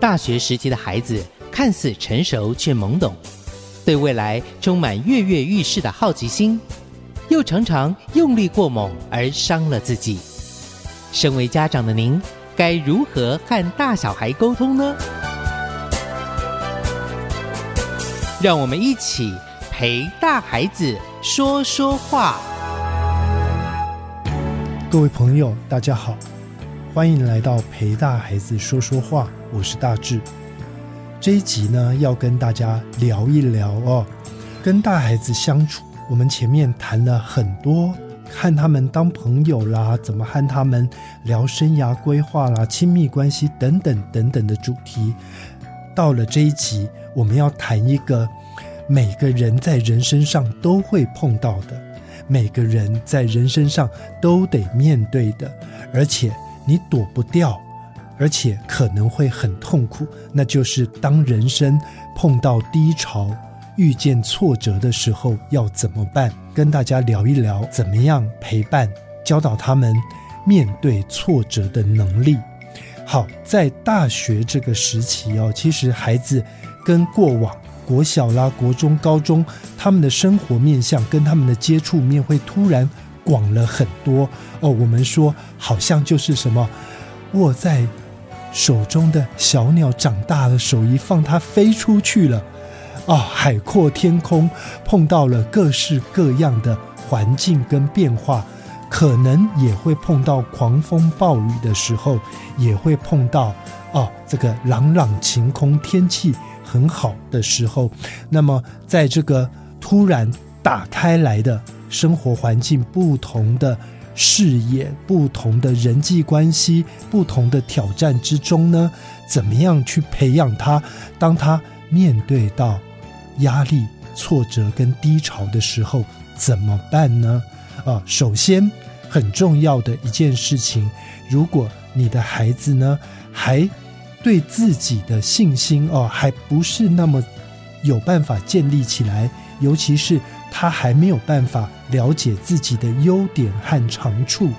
大学时期的孩子看似成熟却懵懂，对未来充满跃跃欲试的好奇心，又常常用力过猛而伤了自己。身为家长的您，该如何和大小孩沟通呢？让我们一起陪大孩子说说话。各位朋友，大家好，欢迎来到陪大孩子说说话，我是大志。这一集呢，要跟大家聊一聊哦，跟大孩子相处。我们前面谈了很多，看他们当朋友啦，怎么和他们聊生涯规划啦、亲密关系等等等等的主题。到了这一集，我们要谈一个每个人在人生上都会碰到的。每个人在人生上都得面对的，而且你躲不掉，而且可能会很痛苦，那就是当人生碰到低潮、遇见挫折的时候要怎么办？跟大家聊一聊，怎么样陪伴、教导他们面对挫折的能力。好，在大学这个时期哦，其实孩子跟过往。国小啦、国中、高中，他们的生活面向跟他们的接触面会突然广了很多哦。我们说，好像就是什么握在手中的小鸟长大了，手一放，它飞出去了。哦，海阔天空，碰到了各式各样的环境跟变化，可能也会碰到狂风暴雨的时候，也会碰到哦，这个朗朗晴空天气。很好的时候，那么在这个突然打开来的生活环境、不同的视野、不同的人际关系、不同的挑战之中呢，怎么样去培养他？当他面对到压力、挫折跟低潮的时候，怎么办呢？啊，首先很重要的一件事情，如果你的孩子呢还对自己的信心哦，还不是那么有办法建立起来，尤其是他还没有办法了解自己的优点和长处，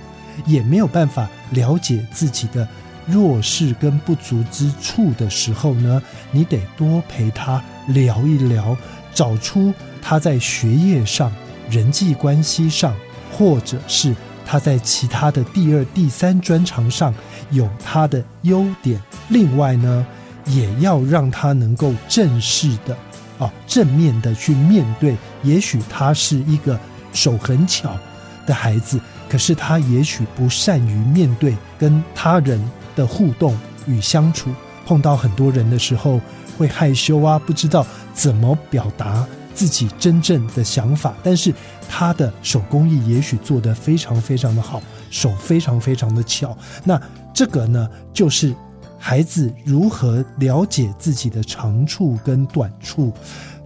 也没有办法了解自己的弱势跟不足之处的时候呢，你得多陪他聊一聊，找出他在学业上、人际关系上，或者是。他在其他的第二、第三专长上有他的优点，另外呢，也要让他能够正视的啊，正面的去面对。也许他是一个手很巧的孩子，可是他也许不善于面对跟他人的互动与相处，碰到很多人的时候会害羞啊，不知道怎么表达。自己真正的想法，但是他的手工艺也许做得非常非常的好，手非常非常的巧。那这个呢，就是孩子如何了解自己的长处跟短处。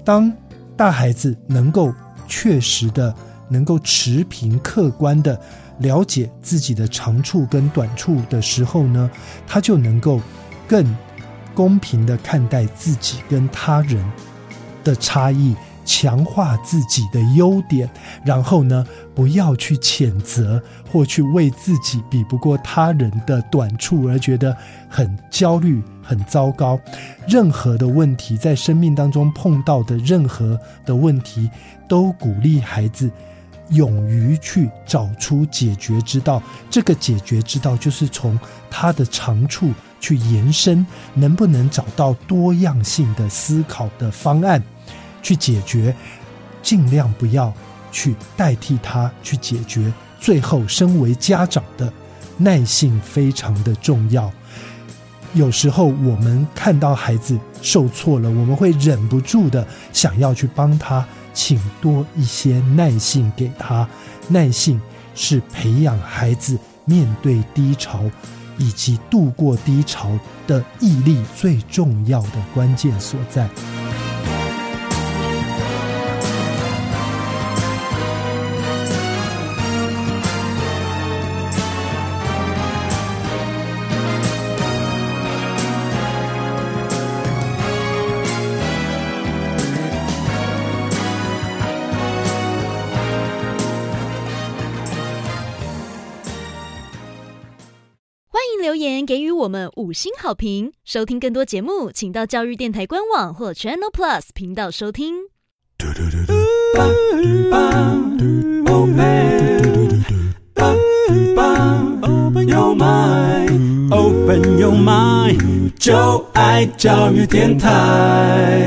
当大孩子能够确实的、能够持平客观的了解自己的长处跟短处的时候呢，他就能够更公平的看待自己跟他人的差异。强化自己的优点，然后呢，不要去谴责或去为自己比不过他人的短处而觉得很焦虑、很糟糕。任何的问题，在生命当中碰到的任何的问题，都鼓励孩子勇于去找出解决之道。这个解决之道，就是从他的长处去延伸，能不能找到多样性的思考的方案？去解决，尽量不要去代替他去解决。最后，身为家长的耐性非常的重要。有时候我们看到孩子受挫了，我们会忍不住的想要去帮他，请多一些耐性给他。耐性是培养孩子面对低潮以及度过低潮的毅力最重要的关键所在。留言给予我们五星好评。收听更多节目，请到教育电台官网或 Channel Plus 频道收听。Open your mind, open your mind，就爱教育电台。